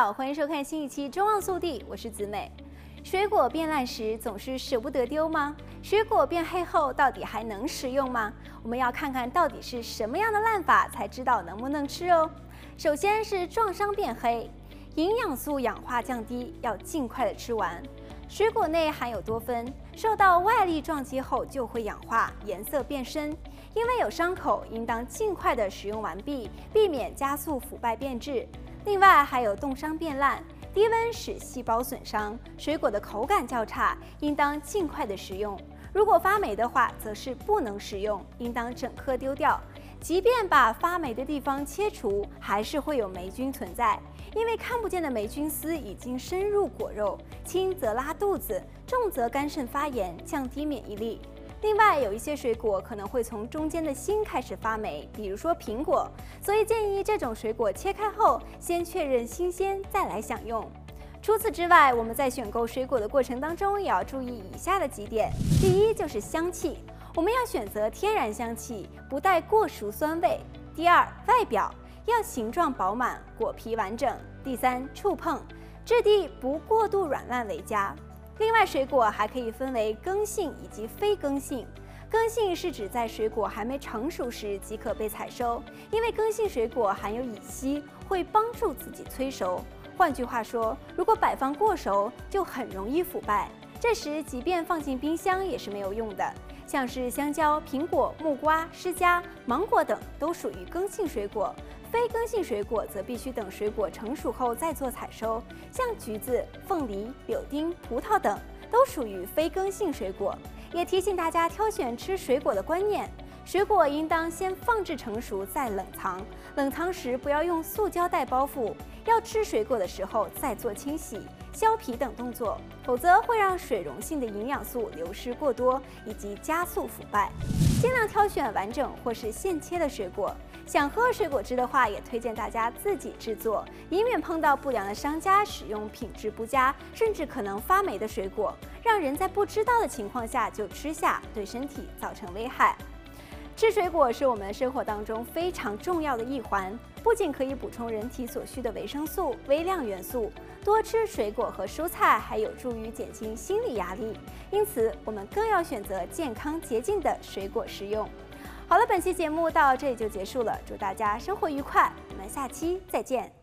好，欢迎收看新一期《中望速递》，我是子美。水果变烂时总是舍不得丢吗？水果变黑后到底还能食用吗？我们要看看到底是什么样的烂法，才知道能不能吃哦。首先是撞伤变黑，营养素氧化降低，要尽快的吃完。水果内含有多酚，受到外力撞击后就会氧化，颜色变深。因为有伤口，应当尽快的食用完毕，避免加速腐败变质。另外还有冻伤变烂，低温使细胞损伤，水果的口感较差，应当尽快的食用。如果发霉的话，则是不能食用，应当整颗丢掉。即便把发霉的地方切除，还是会有霉菌存在，因为看不见的霉菌丝已经深入果肉，轻则拉肚子，重则肝肾发炎，降低免疫力。另外，有一些水果可能会从中间的心开始发霉，比如说苹果，所以建议这种水果切开后先确认新鲜再来享用。除此之外，我们在选购水果的过程当中也要注意以下的几点：第一就是香气，我们要选择天然香气，不带过熟酸味；第二，外表要形状饱满，果皮完整；第三，触碰质地不过度软烂为佳。另外，水果还可以分为根性以及非根性。根性是指在水果还没成熟时即可被采收，因为根性水果含有乙烯，会帮助自己催熟。换句话说，如果摆放过熟，就很容易腐败。这时，即便放进冰箱也是没有用的。像是香蕉、苹果、木瓜、释迦、芒果等都属于根性水果，非根性水果则必须等水果成熟后再做采收。像橘子、凤梨、柳丁、葡萄等都属于非根性水果。也提醒大家挑选吃水果的观念：水果应当先放置成熟再冷藏，冷藏时不要用塑胶袋包覆，要吃水果的时候再做清洗。削皮等动作，否则会让水溶性的营养素流失过多，以及加速腐败。尽量挑选完整或是现切的水果。想喝水果汁的话，也推荐大家自己制作，以免碰到不良的商家使用品质不佳，甚至可能发霉的水果，让人在不知道的情况下就吃下，对身体造成危害。吃水果是我们生活当中非常重要的一环，不仅可以补充人体所需的维生素、微量元素，多吃水果和蔬菜还有助于减轻心理压力。因此，我们更要选择健康洁净的水果食用。好了，本期节目到这里就结束了，祝大家生活愉快，我们下期再见。